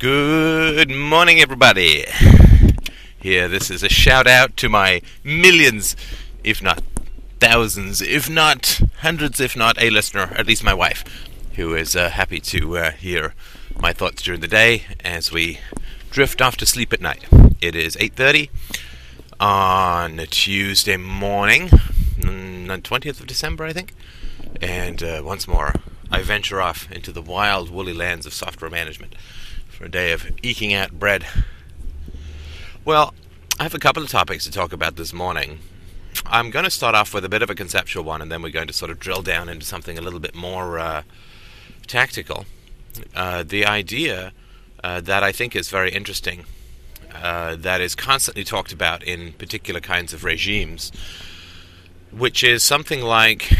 Good morning, everybody. Here, this is a shout out to my millions, if not thousands, if not hundreds, if not a listener, at least my wife, who is uh, happy to uh, hear my thoughts during the day as we drift off to sleep at night. It is 8:30 on Tuesday morning, mm, the 20th of December, I think. And uh, once more, I venture off into the wild, woolly lands of software management for a day of eking out bread. Well, I have a couple of topics to talk about this morning. I'm going to start off with a bit of a conceptual one, and then we're going to sort of drill down into something a little bit more uh, tactical. Uh, the idea uh, that I think is very interesting, uh, that is constantly talked about in particular kinds of regimes, which is something like,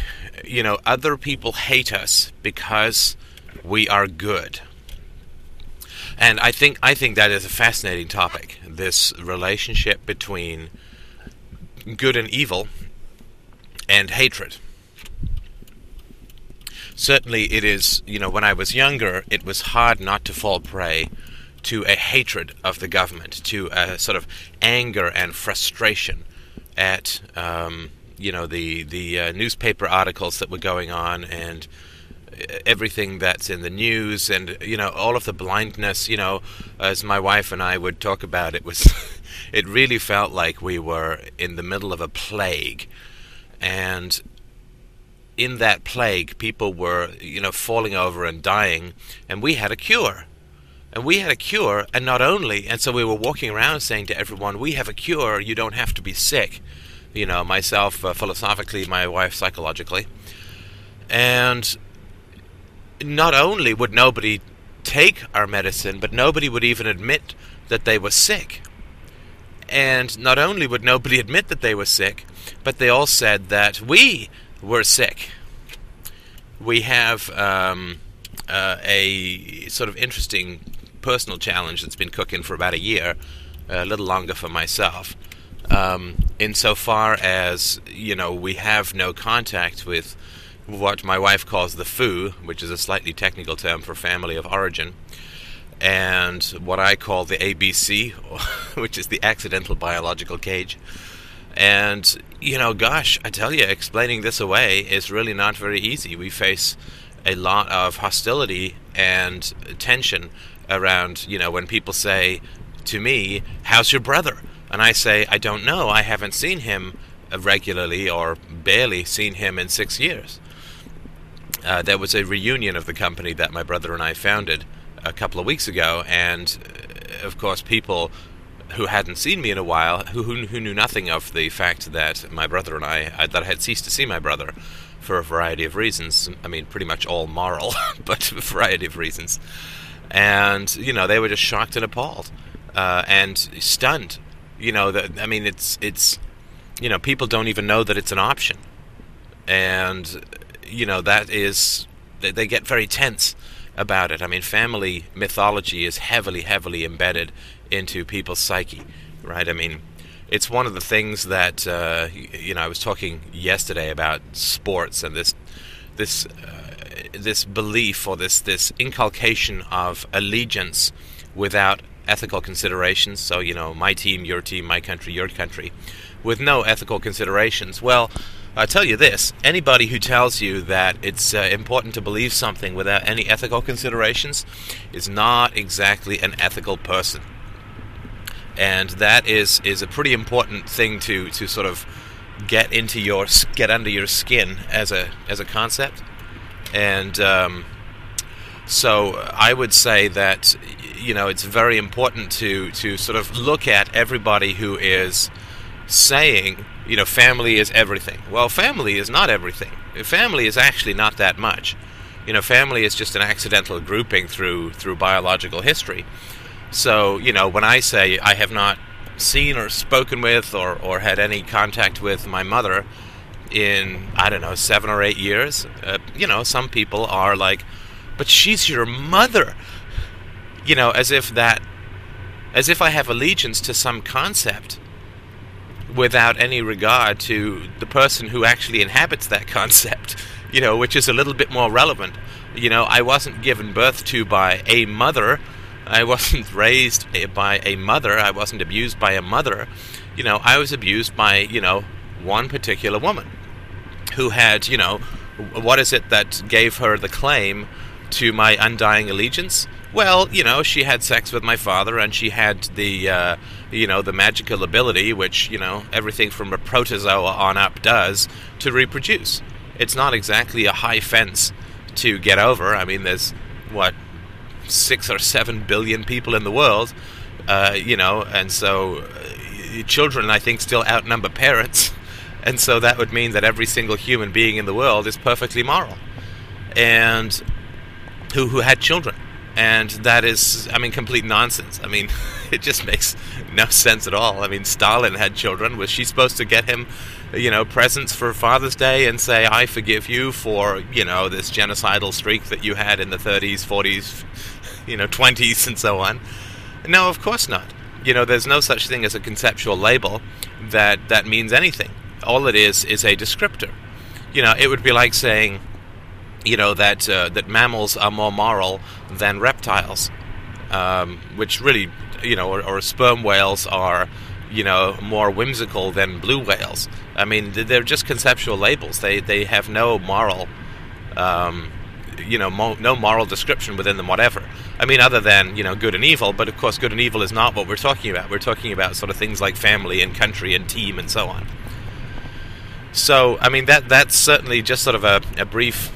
you know, other people hate us because we are good. And I think I think that is a fascinating topic. This relationship between good and evil and hatred. Certainly, it is. You know, when I was younger, it was hard not to fall prey to a hatred of the government, to a sort of anger and frustration at um, you know the the uh, newspaper articles that were going on and everything that's in the news and you know all of the blindness you know as my wife and I would talk about it was it really felt like we were in the middle of a plague. And in that plague people were you know falling over and dying and we had a cure. And we had a cure and not only and so we were walking around saying to everyone we have a cure. You don't have to be sick. You know myself uh, philosophically my wife psychologically. And not only would nobody take our medicine, but nobody would even admit that they were sick. And not only would nobody admit that they were sick, but they all said that we were sick. We have um, uh, a sort of interesting personal challenge that's been cooking for about a year, a little longer for myself. Um, insofar as, you know, we have no contact with what my wife calls the FOO, which is a slightly technical term for family of origin, and what I call the ABC, which is the accidental biological cage. And, you know, gosh, I tell you, explaining this away is really not very easy. We face a lot of hostility and tension around, you know, when people say to me, How's your brother? And I say, I don't know. I haven't seen him regularly or barely seen him in six years uh, there was a reunion of the company that my brother and I founded a couple of weeks ago, and uh, of course, people who hadn't seen me in a while, who, who knew nothing of the fact that my brother and I, I, that I had ceased to see my brother for a variety of reasons. I mean, pretty much all moral, but a variety of reasons. And you know, they were just shocked and appalled, uh, and stunned. You know, that I mean, it's it's, you know, people don't even know that it's an option, and you know that is they, they get very tense about it. I mean, family mythology is heavily, heavily embedded into people's psyche, right? I mean, it's one of the things that uh, you know. I was talking yesterday about sports and this this uh, this belief or this this inculcation of allegiance without ethical considerations. So you know, my team, your team, my country, your country, with no ethical considerations. Well I tell you this anybody who tells you that it's uh, important to believe something without any ethical considerations is not exactly an ethical person. And that is, is a pretty important thing to, to sort of get into your get under your skin as a as a concept. And um, so I would say that you know it's very important to to sort of look at everybody who is saying you know, family is everything. Well, family is not everything. Family is actually not that much. You know, family is just an accidental grouping through through biological history. So, you know, when I say I have not seen or spoken with or, or had any contact with my mother in, I don't know, seven or eight years, uh, you know, some people are like, but she's your mother. You know, as if that, as if I have allegiance to some concept without any regard to the person who actually inhabits that concept, you know, which is a little bit more relevant. You know, I wasn't given birth to by a mother. I wasn't raised eh, by a mother. I wasn't abused by a mother. You know, I was abused by, you know, one particular woman who had, you know, what is it that gave her the claim to my undying allegiance? Well, you know, she had sex with my father, and she had the, uh, you know, the magical ability, which you know everything from a protozoa on up does, to reproduce. It's not exactly a high fence to get over. I mean, there's what six or seven billion people in the world, uh, you know, and so uh, children, I think, still outnumber parents, and so that would mean that every single human being in the world is perfectly moral, and who who had children and that is, I mean, complete nonsense. I mean, it just makes no sense at all. I mean, Stalin had children. Was she supposed to get him, you know, presents for Father's Day and say, "I forgive you for, you know, this genocidal streak that you had in the 30s, 40s, you know, 20s, and so on"? No, of course not. You know, there's no such thing as a conceptual label that that means anything. All it is is a descriptor. You know, it would be like saying you know that uh, that mammals are more moral than reptiles, um, which really, you know, or, or, sperm whales are, you know, more whimsical than blue whales. I mean, they're just conceptual labels. They they have no moral, um, you know, mo- no moral description within them. Whatever. I mean, other than you know, good and evil. But of course, good and evil is not what we're talking about. We're talking about sort of things like family and country and team and so on. So, I mean, that that's certainly just sort of a, a brief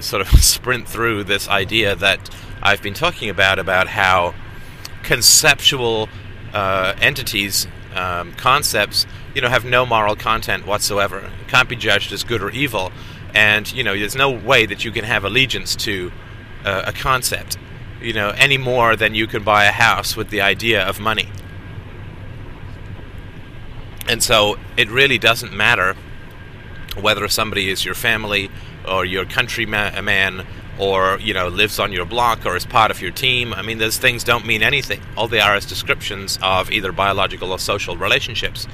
sort of sprint through this idea that I've been talking about about how conceptual uh, entities, um, concepts, you know, have no moral content whatsoever. can't be judged as good or evil, and you know, there's no way that you can have allegiance to uh, a concept, you know, any more than you can buy a house with the idea of money. And so, it really doesn't matter whether somebody is your family or your countryman or you know lives on your block or is part of your team. I mean, those things don't mean anything. All they are is descriptions of either biological or social relationships,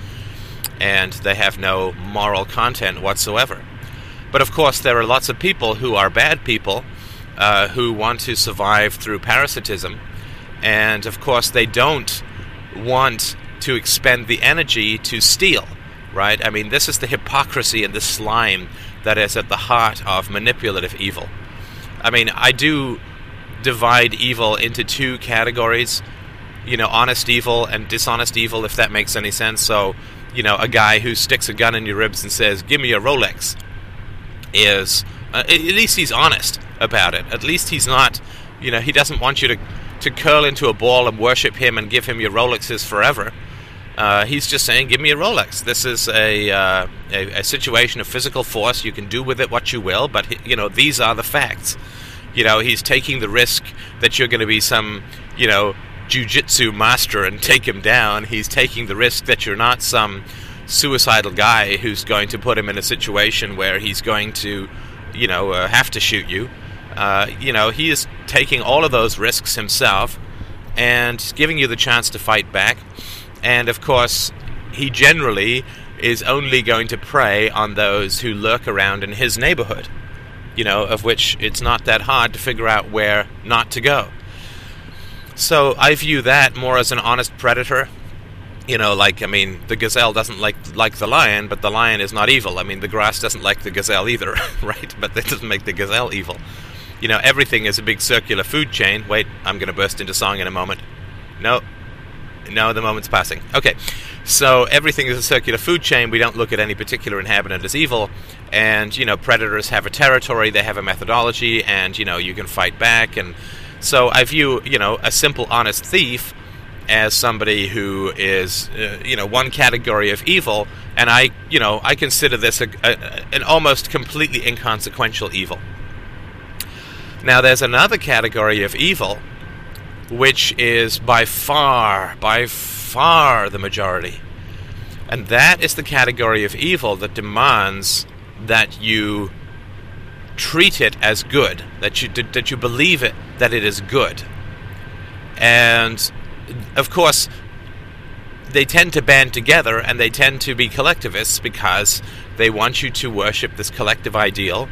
and they have no moral content whatsoever. But of course, there are lots of people who are bad people uh, who want to survive through parasitism, and of course, they don't want to expend the energy to steal. Right? I mean, this is the hypocrisy and the slime that is at the heart of manipulative evil. I mean, I do divide evil into two categories, you know, honest evil and dishonest evil, if that makes any sense. So, you know, a guy who sticks a gun in your ribs and says, Give me a Rolex, is, uh, at least he's honest about it. At least he's not, you know, he doesn't want you to, to curl into a ball and worship him and give him your Rolexes forever. Uh, he's just saying, "Give me a Rolex." This is a, uh, a, a situation of physical force. You can do with it what you will, but you know these are the facts. You know, he's taking the risk that you're going to be some, you know, jujitsu master and take him down. He's taking the risk that you're not some suicidal guy who's going to put him in a situation where he's going to, you know, uh, have to shoot you. Uh, you know, he is taking all of those risks himself and giving you the chance to fight back and of course, he generally is only going to prey on those who lurk around in his neighborhood, you know, of which it's not that hard to figure out where not to go. So I view that more as an honest predator. You know, like I mean, the gazelle doesn't like like the lion, but the lion is not evil. I mean, the grass doesn't like the gazelle either, right? But that doesn't make the gazelle evil. You know, everything is a big circular food chain. Wait, I'm going to burst into song in a moment. No, no, the moment's passing. Okay, so everything is a circular food chain. We don't look at any particular inhabitant as evil, and you know, predators have a territory, they have a methodology, and you know, you can fight back. And so I view you know a simple, honest thief as somebody who is uh, you know one category of evil, and I you know I consider this a, a, an almost completely inconsequential evil. Now, there's another category of evil which is by far, by far the majority. And that is the category of evil that demands that you treat it as good, that you that you believe it that it is good. And of course, they tend to band together and they tend to be collectivists because they want you to worship this collective ideal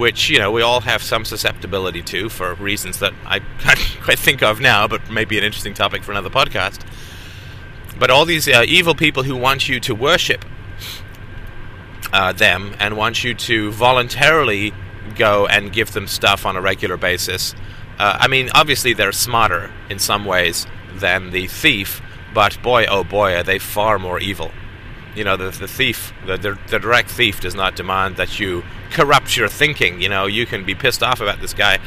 which you know we all have some susceptibility to for reasons that I can't quite think of now, but maybe an interesting topic for another podcast. But all these uh, evil people who want you to worship uh, them and want you to voluntarily go and give them stuff on a regular basis. Uh, I mean, obviously they're smarter in some ways than the thief, but boy, oh boy, are they far more evil. You know, the, the thief, the, the, the direct thief does not demand that you corrupt your thinking. You know, you can be pissed off about this guy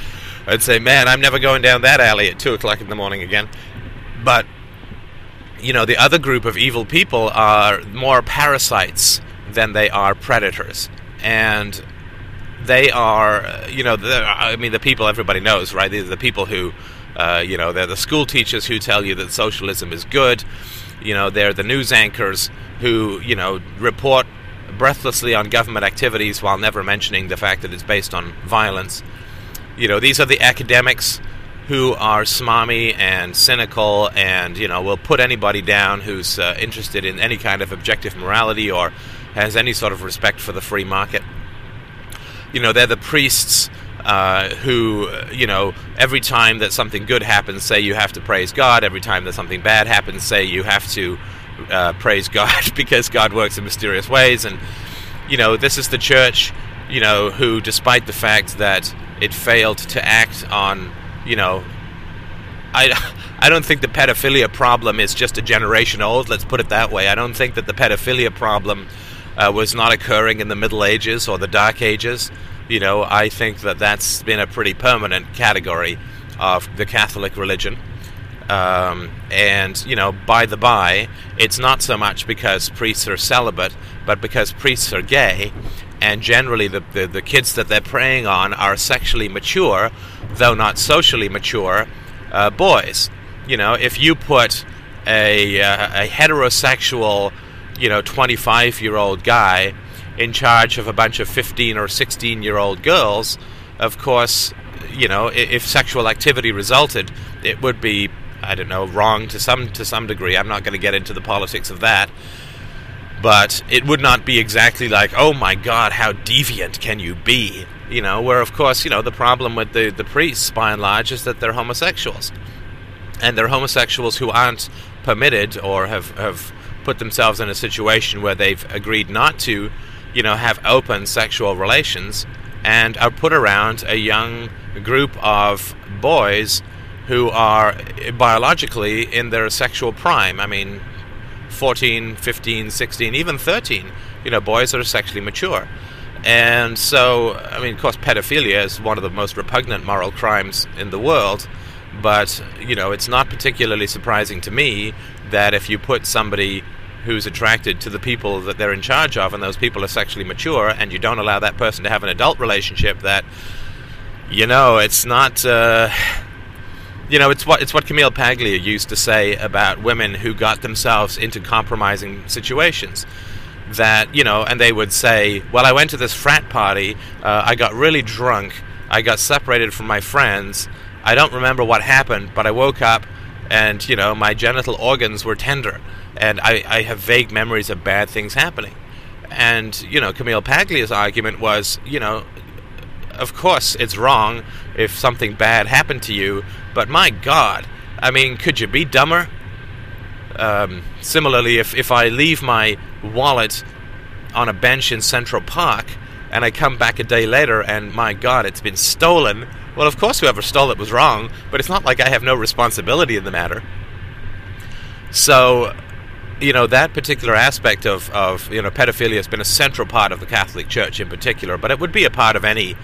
and say, man, I'm never going down that alley at 2 o'clock in the morning again. But, you know, the other group of evil people are more parasites than they are predators. And they are, you know, I mean, the people everybody knows, right? These are the people who, uh, you know, they're the school teachers who tell you that socialism is good. You know, they're the news anchors who, you know, report breathlessly on government activities while never mentioning the fact that it's based on violence. You know, these are the academics who are smarmy and cynical and, you know, will put anybody down who's uh, interested in any kind of objective morality or has any sort of respect for the free market. You know, they're the priests uh, who, you know, every time that something good happens, say you have to praise God. Every time that something bad happens, say you have to uh, praise God because God works in mysterious ways. And, you know, this is the church, you know, who, despite the fact that it failed to act on, you know, I, I don't think the pedophilia problem is just a generation old, let's put it that way. I don't think that the pedophilia problem uh, was not occurring in the Middle Ages or the Dark Ages. You know, I think that that's been a pretty permanent category of the Catholic religion. Um, and, you know, by the by, it's not so much because priests are celibate, but because priests are gay, and generally the, the, the kids that they're preying on are sexually mature, though not socially mature, uh, boys. You know, if you put a, uh, a heterosexual, you know, 25 year old guy in charge of a bunch of 15 or 16 year old girls, of course, you know, if, sexual activity resulted, it would be I don't know, wrong to some to some degree. I'm not going to get into the politics of that. But it would not be exactly like, oh my God, how deviant can you be? You know, where of course, you know, the problem with the, the priests, by and large, is that they're homosexuals. And they're homosexuals who aren't permitted or have, have put themselves in a situation where they've agreed not to, you know, have open sexual relations and are put around a young group of boys who are biologically in their sexual prime. I mean, 14, 15, 16, even 13. You know, boys that are sexually mature. And so, I mean, of course, pedophilia is one of the most repugnant moral crimes in the world. But, you know, it's not particularly surprising to me that if you put somebody who's attracted to the people that they're in charge of and those people are sexually mature and you don't allow that person to have an adult relationship, that, you know, it's not. Uh, you know, it's what it's what Camille Paglia used to say about women who got themselves into compromising situations. That you know, and they would say, "Well, I went to this frat party. Uh, I got really drunk. I got separated from my friends. I don't remember what happened, but I woke up, and you know, my genital organs were tender, and I, I have vague memories of bad things happening." And you know, Camille Paglia's argument was, you know, of course it's wrong if something bad happened to you, but my God, I mean, could you be dumber? Um, similarly, if, if I leave my wallet on a bench in Central Park and I come back a day later and my God, it's been stolen, well, of course, whoever stole it was wrong, but it's not like I have no responsibility in the matter. So, you know, that particular aspect of, of you know, pedophilia has been a central part of the Catholic Church in particular, but it would be a part of any,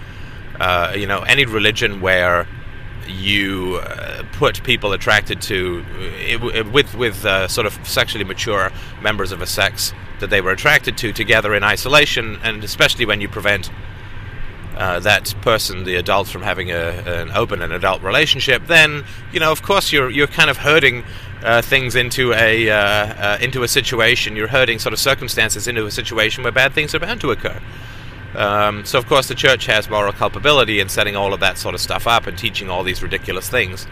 uh, you know, any religion where you uh, put people attracted to it, with with uh, sort of sexually mature members of a sex that they were attracted to together in isolation, and especially when you prevent uh, that person, the adult, from having a, an open and adult relationship, then you know, of course, you're you're kind of herding uh, things into a uh, uh, into a situation. You're herding sort of circumstances into a situation where bad things are bound to occur. Um, so, of course, the church has moral culpability in setting all of that sort of stuff up and teaching all these ridiculous things.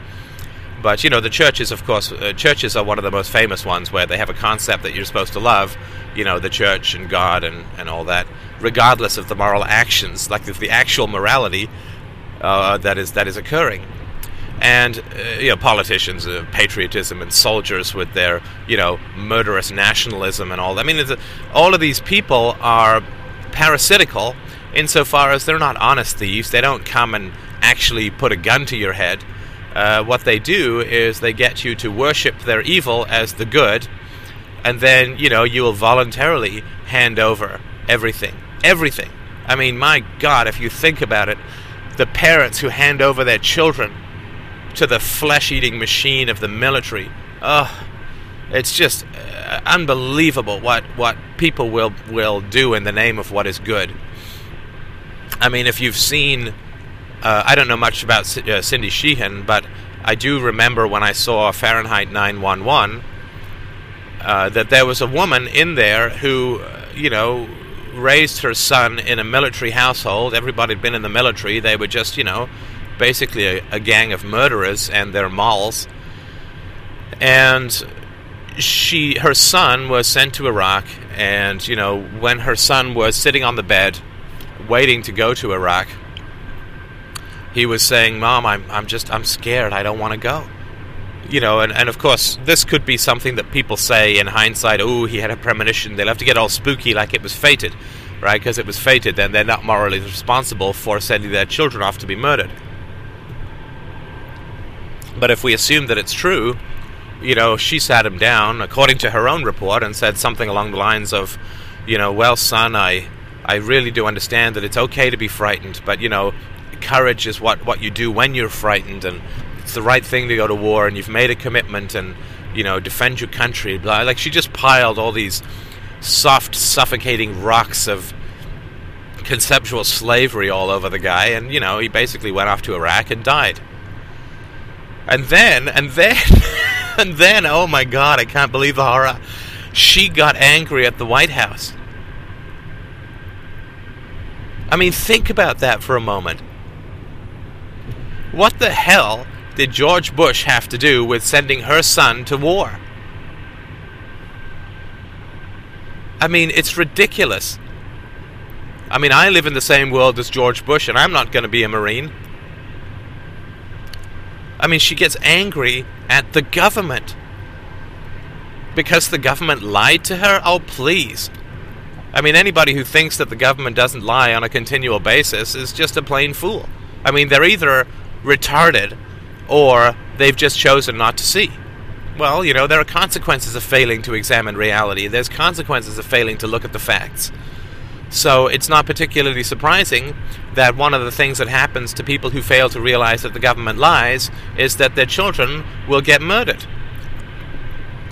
But you know, the churches, of course, uh, churches are one of the most famous ones where they have a concept that you're supposed to love. You know, the church and God and, and all that. Regardless of the moral actions, like the actual morality uh, that is that is occurring. And uh, you know, politicians, uh, patriotism, and soldiers with their you know murderous nationalism and all. that. I mean, all of these people are parasitical insofar as they're not honest thieves. They don't come and actually put a gun to your head. Uh, what they do is they get you to worship their evil as the good, and then you know you will voluntarily hand over everything, everything. I mean, my God, if you think about it, the parents who hand over their children to the flesh-eating machine of the military, oh, it's just uh, unbelievable what what people will will do in the name of what is good. I mean, if you've seen, uh, I don't know much about uh, Cindy Sheehan, but I do remember when I saw Fahrenheit 911 uh, that there was a woman in there who, uh, you know, raised her son in a military household. Everybody had been in the military. They were just, you know, basically a, a gang of murderers and their malls. And she, her son was sent to Iraq, and you know, when her son was sitting on the bed, waiting to go to Iraq, he was saying, "Mom, I'm, I'm just, I'm scared. I don't want to go." You know, and, and of course, this could be something that people say in hindsight, oh, he had a premonition. They'll have to get all spooky like it was fated, right? Because it was fated, then they're not morally responsible for sending their children off to be murdered. But if we assume that it's true, you know, she sat him down, according to her own report, and said something along the lines of, you know, well, son, I, I really do understand that it's okay to be frightened, but, you know, courage is what, what you do when you're frightened, and it's the right thing to go to war and you've made a commitment and you know defend your country blah like she just piled all these soft suffocating rocks of conceptual slavery all over the guy and you know he basically went off to Iraq and died. And then and then and then oh my god I can't believe the horror. She got angry at the White House. I mean think about that for a moment. What the hell did George Bush have to do with sending her son to war? I mean, it's ridiculous. I mean, I live in the same world as George Bush, and I'm not going to be a Marine. I mean, she gets angry at the government. Because the government lied to her? Oh, please. I mean, anybody who thinks that the government doesn't lie on a continual basis is just a plain fool. I mean, they're either retarded or they've just chosen not to see. Well, you know, there are consequences of failing to examine reality. There's consequences of failing to look at the facts. So it's not particularly surprising that one of the things that happens to people who fail to realize that the government lies is that their children will get murdered.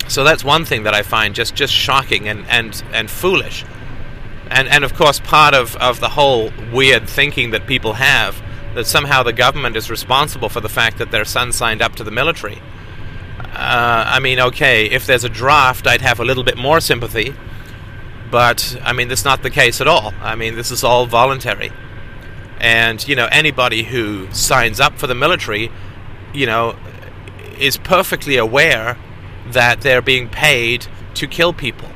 So that's one thing that I find just, just shocking and, and, and foolish. And, and of course, part of, of the whole weird thinking that people have that somehow the government is responsible for the fact that their son signed up to the military. Uh, I mean, okay, if there's a draft, I'd have a little bit more sympathy. But, I mean, that's not the case at all. I mean, this is all voluntary. And, you know, anybody who signs up for the military, you know, is perfectly aware that they're being paid to kill people.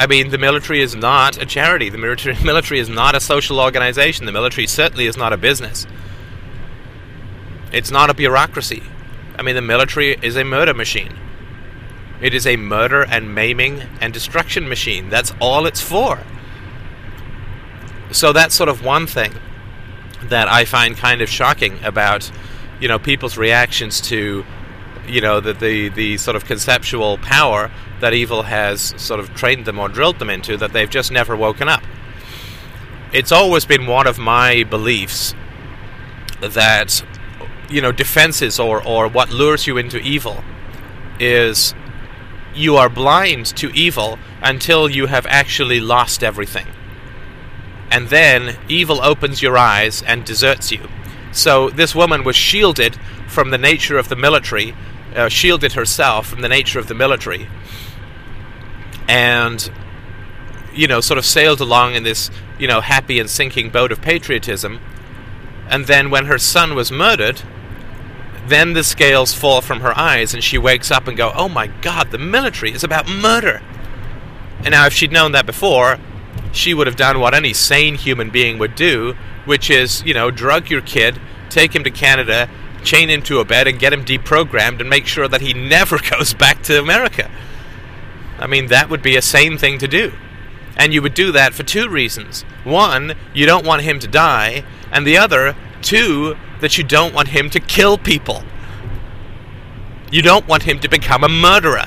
I mean, the military is not a charity. The military, military is not a social organization. The military certainly is not a business. It's not a bureaucracy. I mean, the military is a murder machine. It is a murder and maiming and destruction machine. That's all it's for. So that's sort of one thing that I find kind of shocking about, you know, people's reactions to you know the, the the sort of conceptual power that evil has sort of trained them or drilled them into that they've just never woken up. It's always been one of my beliefs that you know defenses or or what lures you into evil is you are blind to evil until you have actually lost everything. And then evil opens your eyes and deserts you. So this woman was shielded from the nature of the military uh, shielded herself from the nature of the military. And you know sort of sailed along in this you know happy and sinking boat of patriotism. And then when her son was murdered then the scales fall from her eyes and she wakes up and go oh my god the military is about murder. And now if she'd known that before she would have done what any sane human being would do, which is, you know, drug your kid, take him to Canada, chain him to a bed, and get him deprogrammed and make sure that he never goes back to America. I mean, that would be a sane thing to do. And you would do that for two reasons. One, you don't want him to die, and the other, two, that you don't want him to kill people. You don't want him to become a murderer.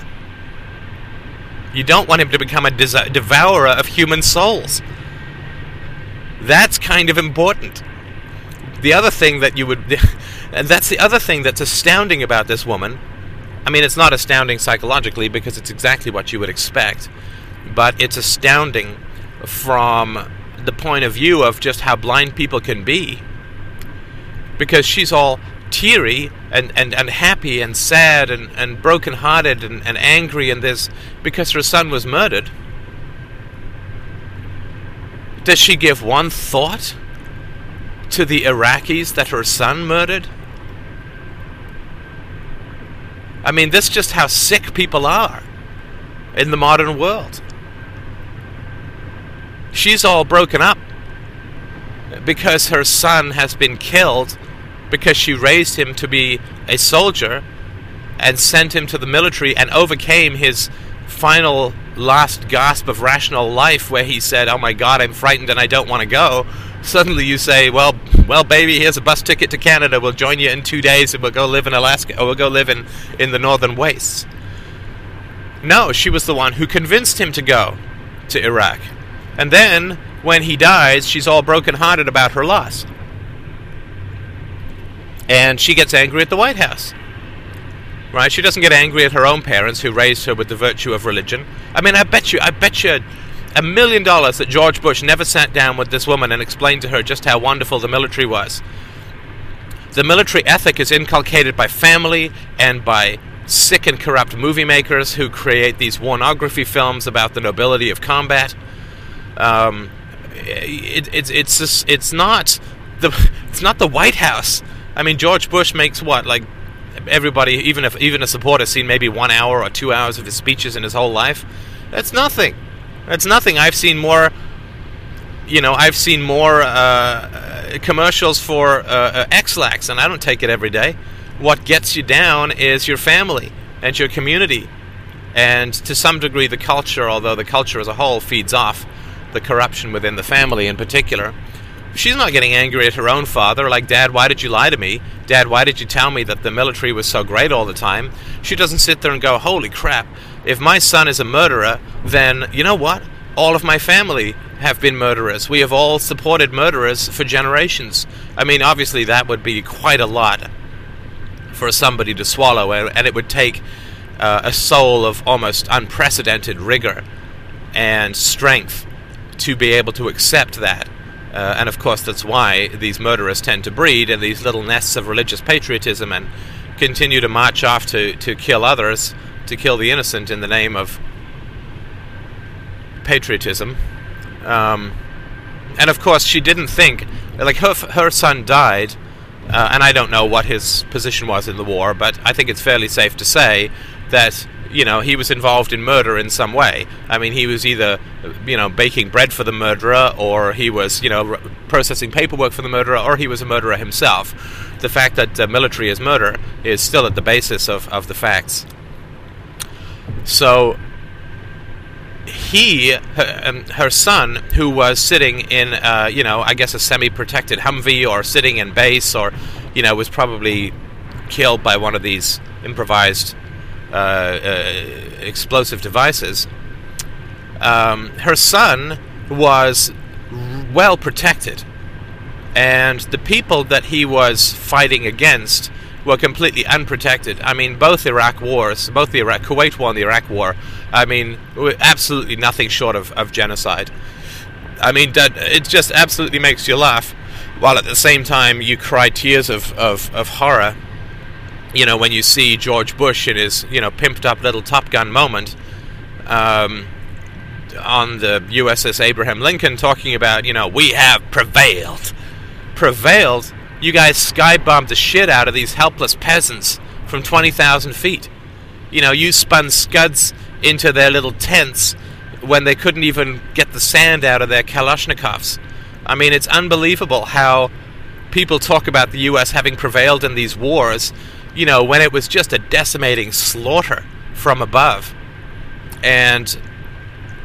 You don't want him to become a devourer of human souls. That's kind of important. The other thing that you would. and that's the other thing that's astounding about this woman. I mean, it's not astounding psychologically because it's exactly what you would expect, but it's astounding from the point of view of just how blind people can be. Because she's all teary and, and, and happy and sad and, and brokenhearted and, and angry and this because her son was murdered. Does she give one thought to the Iraqis that her son murdered? I mean, this just how sick people are in the modern world. She's all broken up because her son has been killed because she raised him to be a soldier and sent him to the military and overcame his final last gasp of rational life where he said, "Oh my god, I'm frightened and I don't want to go." Suddenly you say, "Well, well baby, here's a bus ticket to Canada. We'll join you in 2 days and we'll go live in Alaska or we'll go live in in the northern wastes." No, she was the one who convinced him to go to Iraq. And then when he dies, she's all broken-hearted about her loss and she gets angry at the White House. Right? She doesn't get angry at her own parents who raised her with the virtue of religion. I mean, I bet you, I bet you a million dollars that George Bush never sat down with this woman and explained to her just how wonderful the military was. The military ethic is inculcated by family and by sick and corrupt movie makers who create these pornography films about the nobility of combat. Um, it, it's it's it's not the it's not the White House I mean, George Bush makes what like everybody, even if even a supporter, seen maybe one hour or two hours of his speeches in his whole life. That's nothing. That's nothing. I've seen more. You know, I've seen more uh, uh commercials for uh, uh, Ex-Lax, and I don't take it every day. What gets you down is your family and your community, and to some degree the culture. Although the culture as a whole feeds off the corruption within the family, in particular. She's not getting angry at her own father, like, Dad, why did you lie to me? Dad, why did you tell me that the military was so great all the time? She doesn't sit there and go, Holy crap, if my son is a murderer, then, you know what? All of my family have been murderers. We have all supported murderers for generations. I mean, obviously, that would be quite a lot for somebody to swallow, and it would take uh, a soul of almost unprecedented rigor and strength to be able to accept that. Uh, and of course, that's why these murderers tend to breed in these little nests of religious patriotism and continue to march off to, to kill others, to kill the innocent in the name of patriotism. Um, and of course, she didn't think, like, her, her son died, uh, and I don't know what his position was in the war, but I think it's fairly safe to say that you know, he was involved in murder in some way. I mean, he was either, you know, baking bread for the murderer, or he was, you know, processing paperwork for the murderer, or he was a murderer himself. The fact that uh, military is murder is still at the basis of, of the facts. So, he, her, um, her son, who was sitting in, uh, you know, I guess a semi-protected Humvee, or sitting in base, or, you know, was probably killed by one of these improvised uh, uh, explosive devices. Um, her son was well protected, and the people that he was fighting against were completely unprotected. I mean, both Iraq wars, both the Iraq Kuwait war and the Iraq war, I mean, absolutely nothing short of, of genocide. I mean, it just absolutely makes you laugh, while at the same time you cry tears of, of, of horror you know, when you see George Bush in his, you know, pimped up little Top Gun moment um, on the USS Abraham Lincoln talking about, you know, we have prevailed. Prevailed? You guys skybombed the shit out of these helpless peasants from 20,000 feet. You know, you spun scuds into their little tents when they couldn't even get the sand out of their Kalashnikovs. I mean, it's unbelievable how people talk about the U.S. having prevailed in these wars, you know, when it was just a decimating slaughter from above. And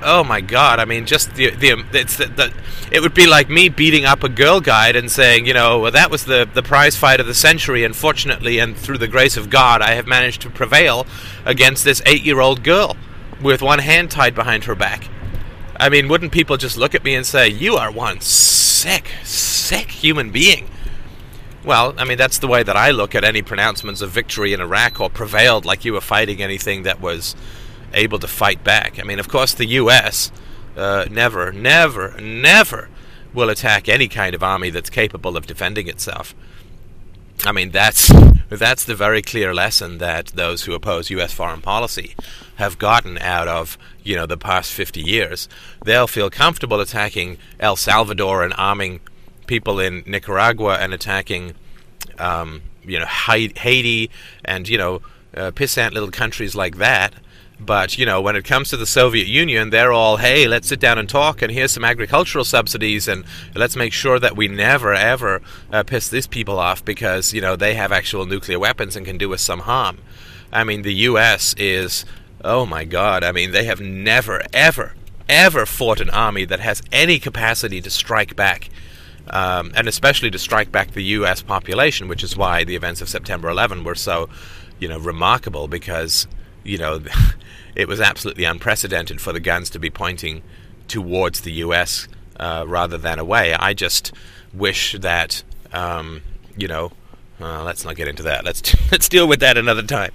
oh my god, I mean, just the the um, it's the, the it would be like me beating up a girl guide and saying, you know, well, that was the the prize fight of the century. and fortunately, and through the grace of God, I have managed to prevail against this eight year old girl with one hand tied behind her back. I mean, wouldn't people just look at me and say, "You are one sick, sick human being"? Well, I mean, that's the way that I look at any pronouncements of victory in Iraq or prevailed, like you were fighting anything that was able to fight back. I mean, of course, the U.S. Uh, never, never, never will attack any kind of army that's capable of defending itself. I mean, that's that's the very clear lesson that those who oppose U.S. foreign policy have gotten out of you know the past 50 years. They'll feel comfortable attacking El Salvador and arming people in Nicaragua and attacking um, you know Haiti and you know uh, pissant little countries like that but, you know, when it comes to the Soviet Union, they're all, hey, let's sit down and talk, and here's some agricultural subsidies, and let's make sure that we never, ever uh, piss these people off because, you know, they have actual nuclear weapons and can do us some harm. I mean, the U.S. is, oh my God, I mean, they have never, ever, ever fought an army that has any capacity to strike back. Um, and especially to strike back the U.S. population, which is why the events of September 11 were so, you know, remarkable because you know, it was absolutely unprecedented for the guns to be pointing towards the U.S. Uh, rather than away. I just wish that, um, you know, uh, let's not get into that. Let's let's deal with that another time.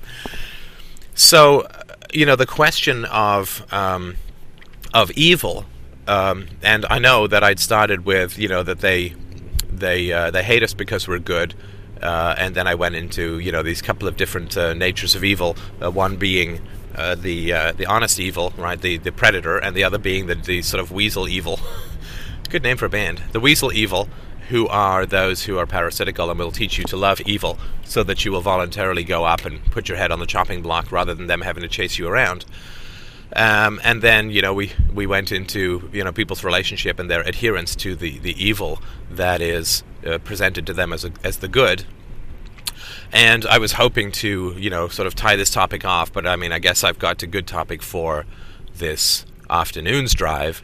So, uh, you know, the question of um, of evil, um, and I know that I'd started with, you know, that they they uh, they hate us because we're good. Uh, and then I went into you know these couple of different uh, natures of evil. Uh, one being uh, the uh, the honest evil, right? The the predator, and the other being the, the sort of weasel evil. Good name for a band. The weasel evil, who are those who are parasitical and will teach you to love evil, so that you will voluntarily go up and put your head on the chopping block rather than them having to chase you around. Um, and then you know we we went into you know people's relationship and their adherence to the the evil that is uh, presented to them as a, as the good. And I was hoping to, you know, sort of tie this topic off, but I mean, I guess I've got a good topic for this afternoon's drive.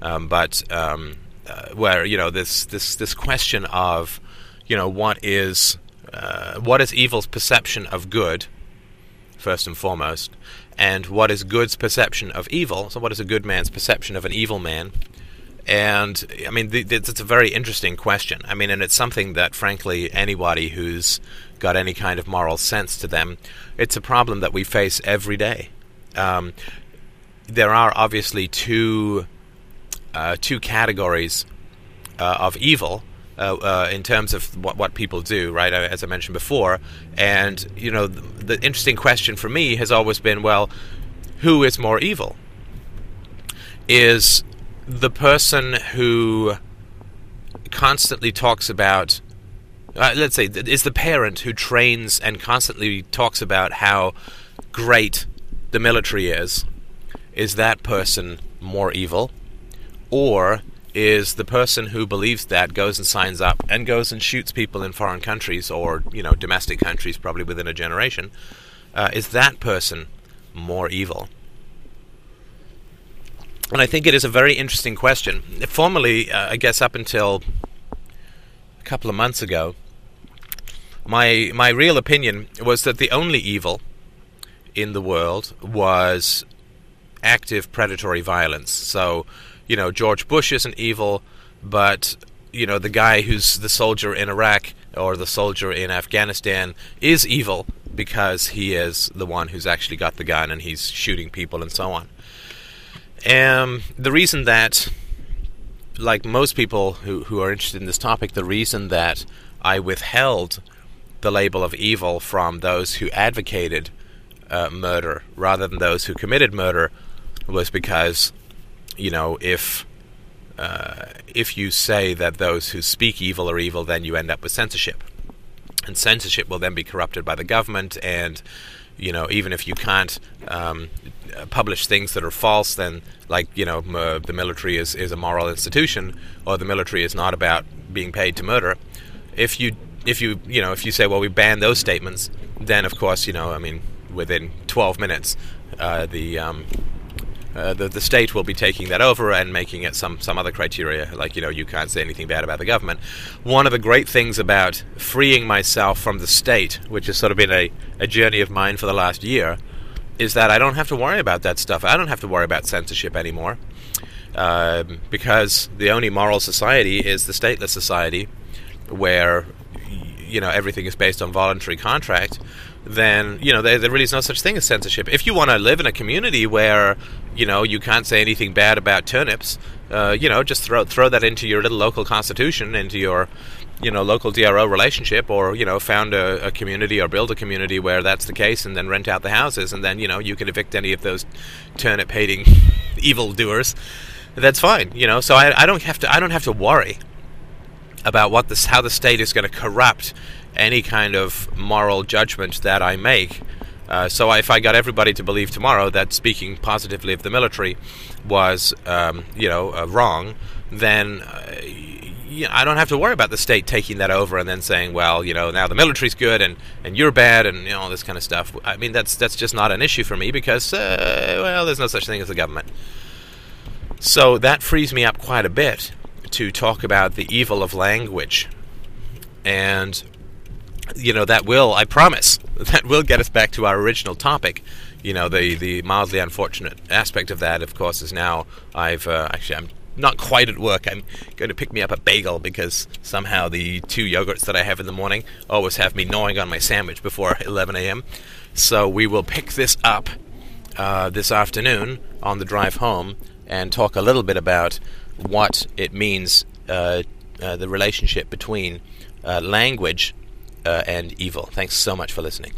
Um, but um, uh, where you know this this this question of, you know, what is uh, what is evil's perception of good, first and foremost, and what is good's perception of evil? So, what is a good man's perception of an evil man? And I mean, it's a very interesting question. I mean, and it's something that, frankly, anybody who's got any kind of moral sense to them, it's a problem that we face every day. Um, there are obviously two uh, two categories uh, of evil. Uh, uh in terms of what, what people do, right? Uh, as I mentioned before, and you know, the, the interesting question for me has always been, well, who is more evil? Is the person who constantly talks about uh, let's say is the parent who trains and constantly talks about how great the military is is that person more evil or is the person who believes that goes and signs up and goes and shoots people in foreign countries or you know domestic countries probably within a generation uh, is that person more evil and I think it is a very interesting question. Formerly, uh, I guess up until a couple of months ago, my my real opinion was that the only evil in the world was active predatory violence. So, you know, George Bush isn't evil, but you know, the guy who's the soldier in Iraq or the soldier in Afghanistan is evil because he is the one who's actually got the gun and he's shooting people and so on. Um, the reason that, like most people who, who are interested in this topic, the reason that I withheld the label of evil from those who advocated uh, murder rather than those who committed murder was because, you know, if uh, if you say that those who speak evil are evil, then you end up with censorship, and censorship will then be corrupted by the government, and you know, even if you can't um, publish things that are false, then like you know, m- the military is is a moral institution, or the military is not about being paid to murder. If you if you you know if you say well we ban those statements, then of course you know I mean within 12 minutes uh, the um, uh, the, the state will be taking that over and making it some, some other criteria, like, you know, you can't say anything bad about the government. One of the great things about freeing myself from the state, which has sort of been a, a journey of mine for the last year, is that I don't have to worry about that stuff. I don't have to worry about censorship anymore. Uh, because the only moral society is the stateless society, where you know everything is based on voluntary contract then you know there, there really is no such thing as censorship. If you want to live in a community where you know you can't say anything bad about turnips, uh, you know just throw throw that into your little local constitution, into your you know local DRO relationship, or you know found a, a community or build a community where that's the case, and then rent out the houses, and then you know you can evict any of those turnip hating evil doers. That's fine, you know. So I, I don't have to I don't have to worry about what this how the state is going to corrupt any kind of moral judgment that I make. Uh, so if I got everybody to believe tomorrow that speaking positively of the military was, um, you know, uh, wrong, then uh, you know, I don't have to worry about the state taking that over and then saying, well, you know, now the military's good and, and you're bad and you know all this kind of stuff. I mean, that's that's just not an issue for me because, uh, well, there's no such thing as the government. So that frees me up quite a bit to talk about the evil of language and you know that will I promise that will get us back to our original topic. You know the the mildly unfortunate aspect of that, of course, is now I've uh, actually I'm not quite at work. I'm going to pick me up a bagel because somehow the two yogurts that I have in the morning always have me gnawing on my sandwich before 11 a.m. So we will pick this up uh, this afternoon on the drive home and talk a little bit about what it means, uh, uh the relationship between uh, language uh, and evil. Thanks so much for listening.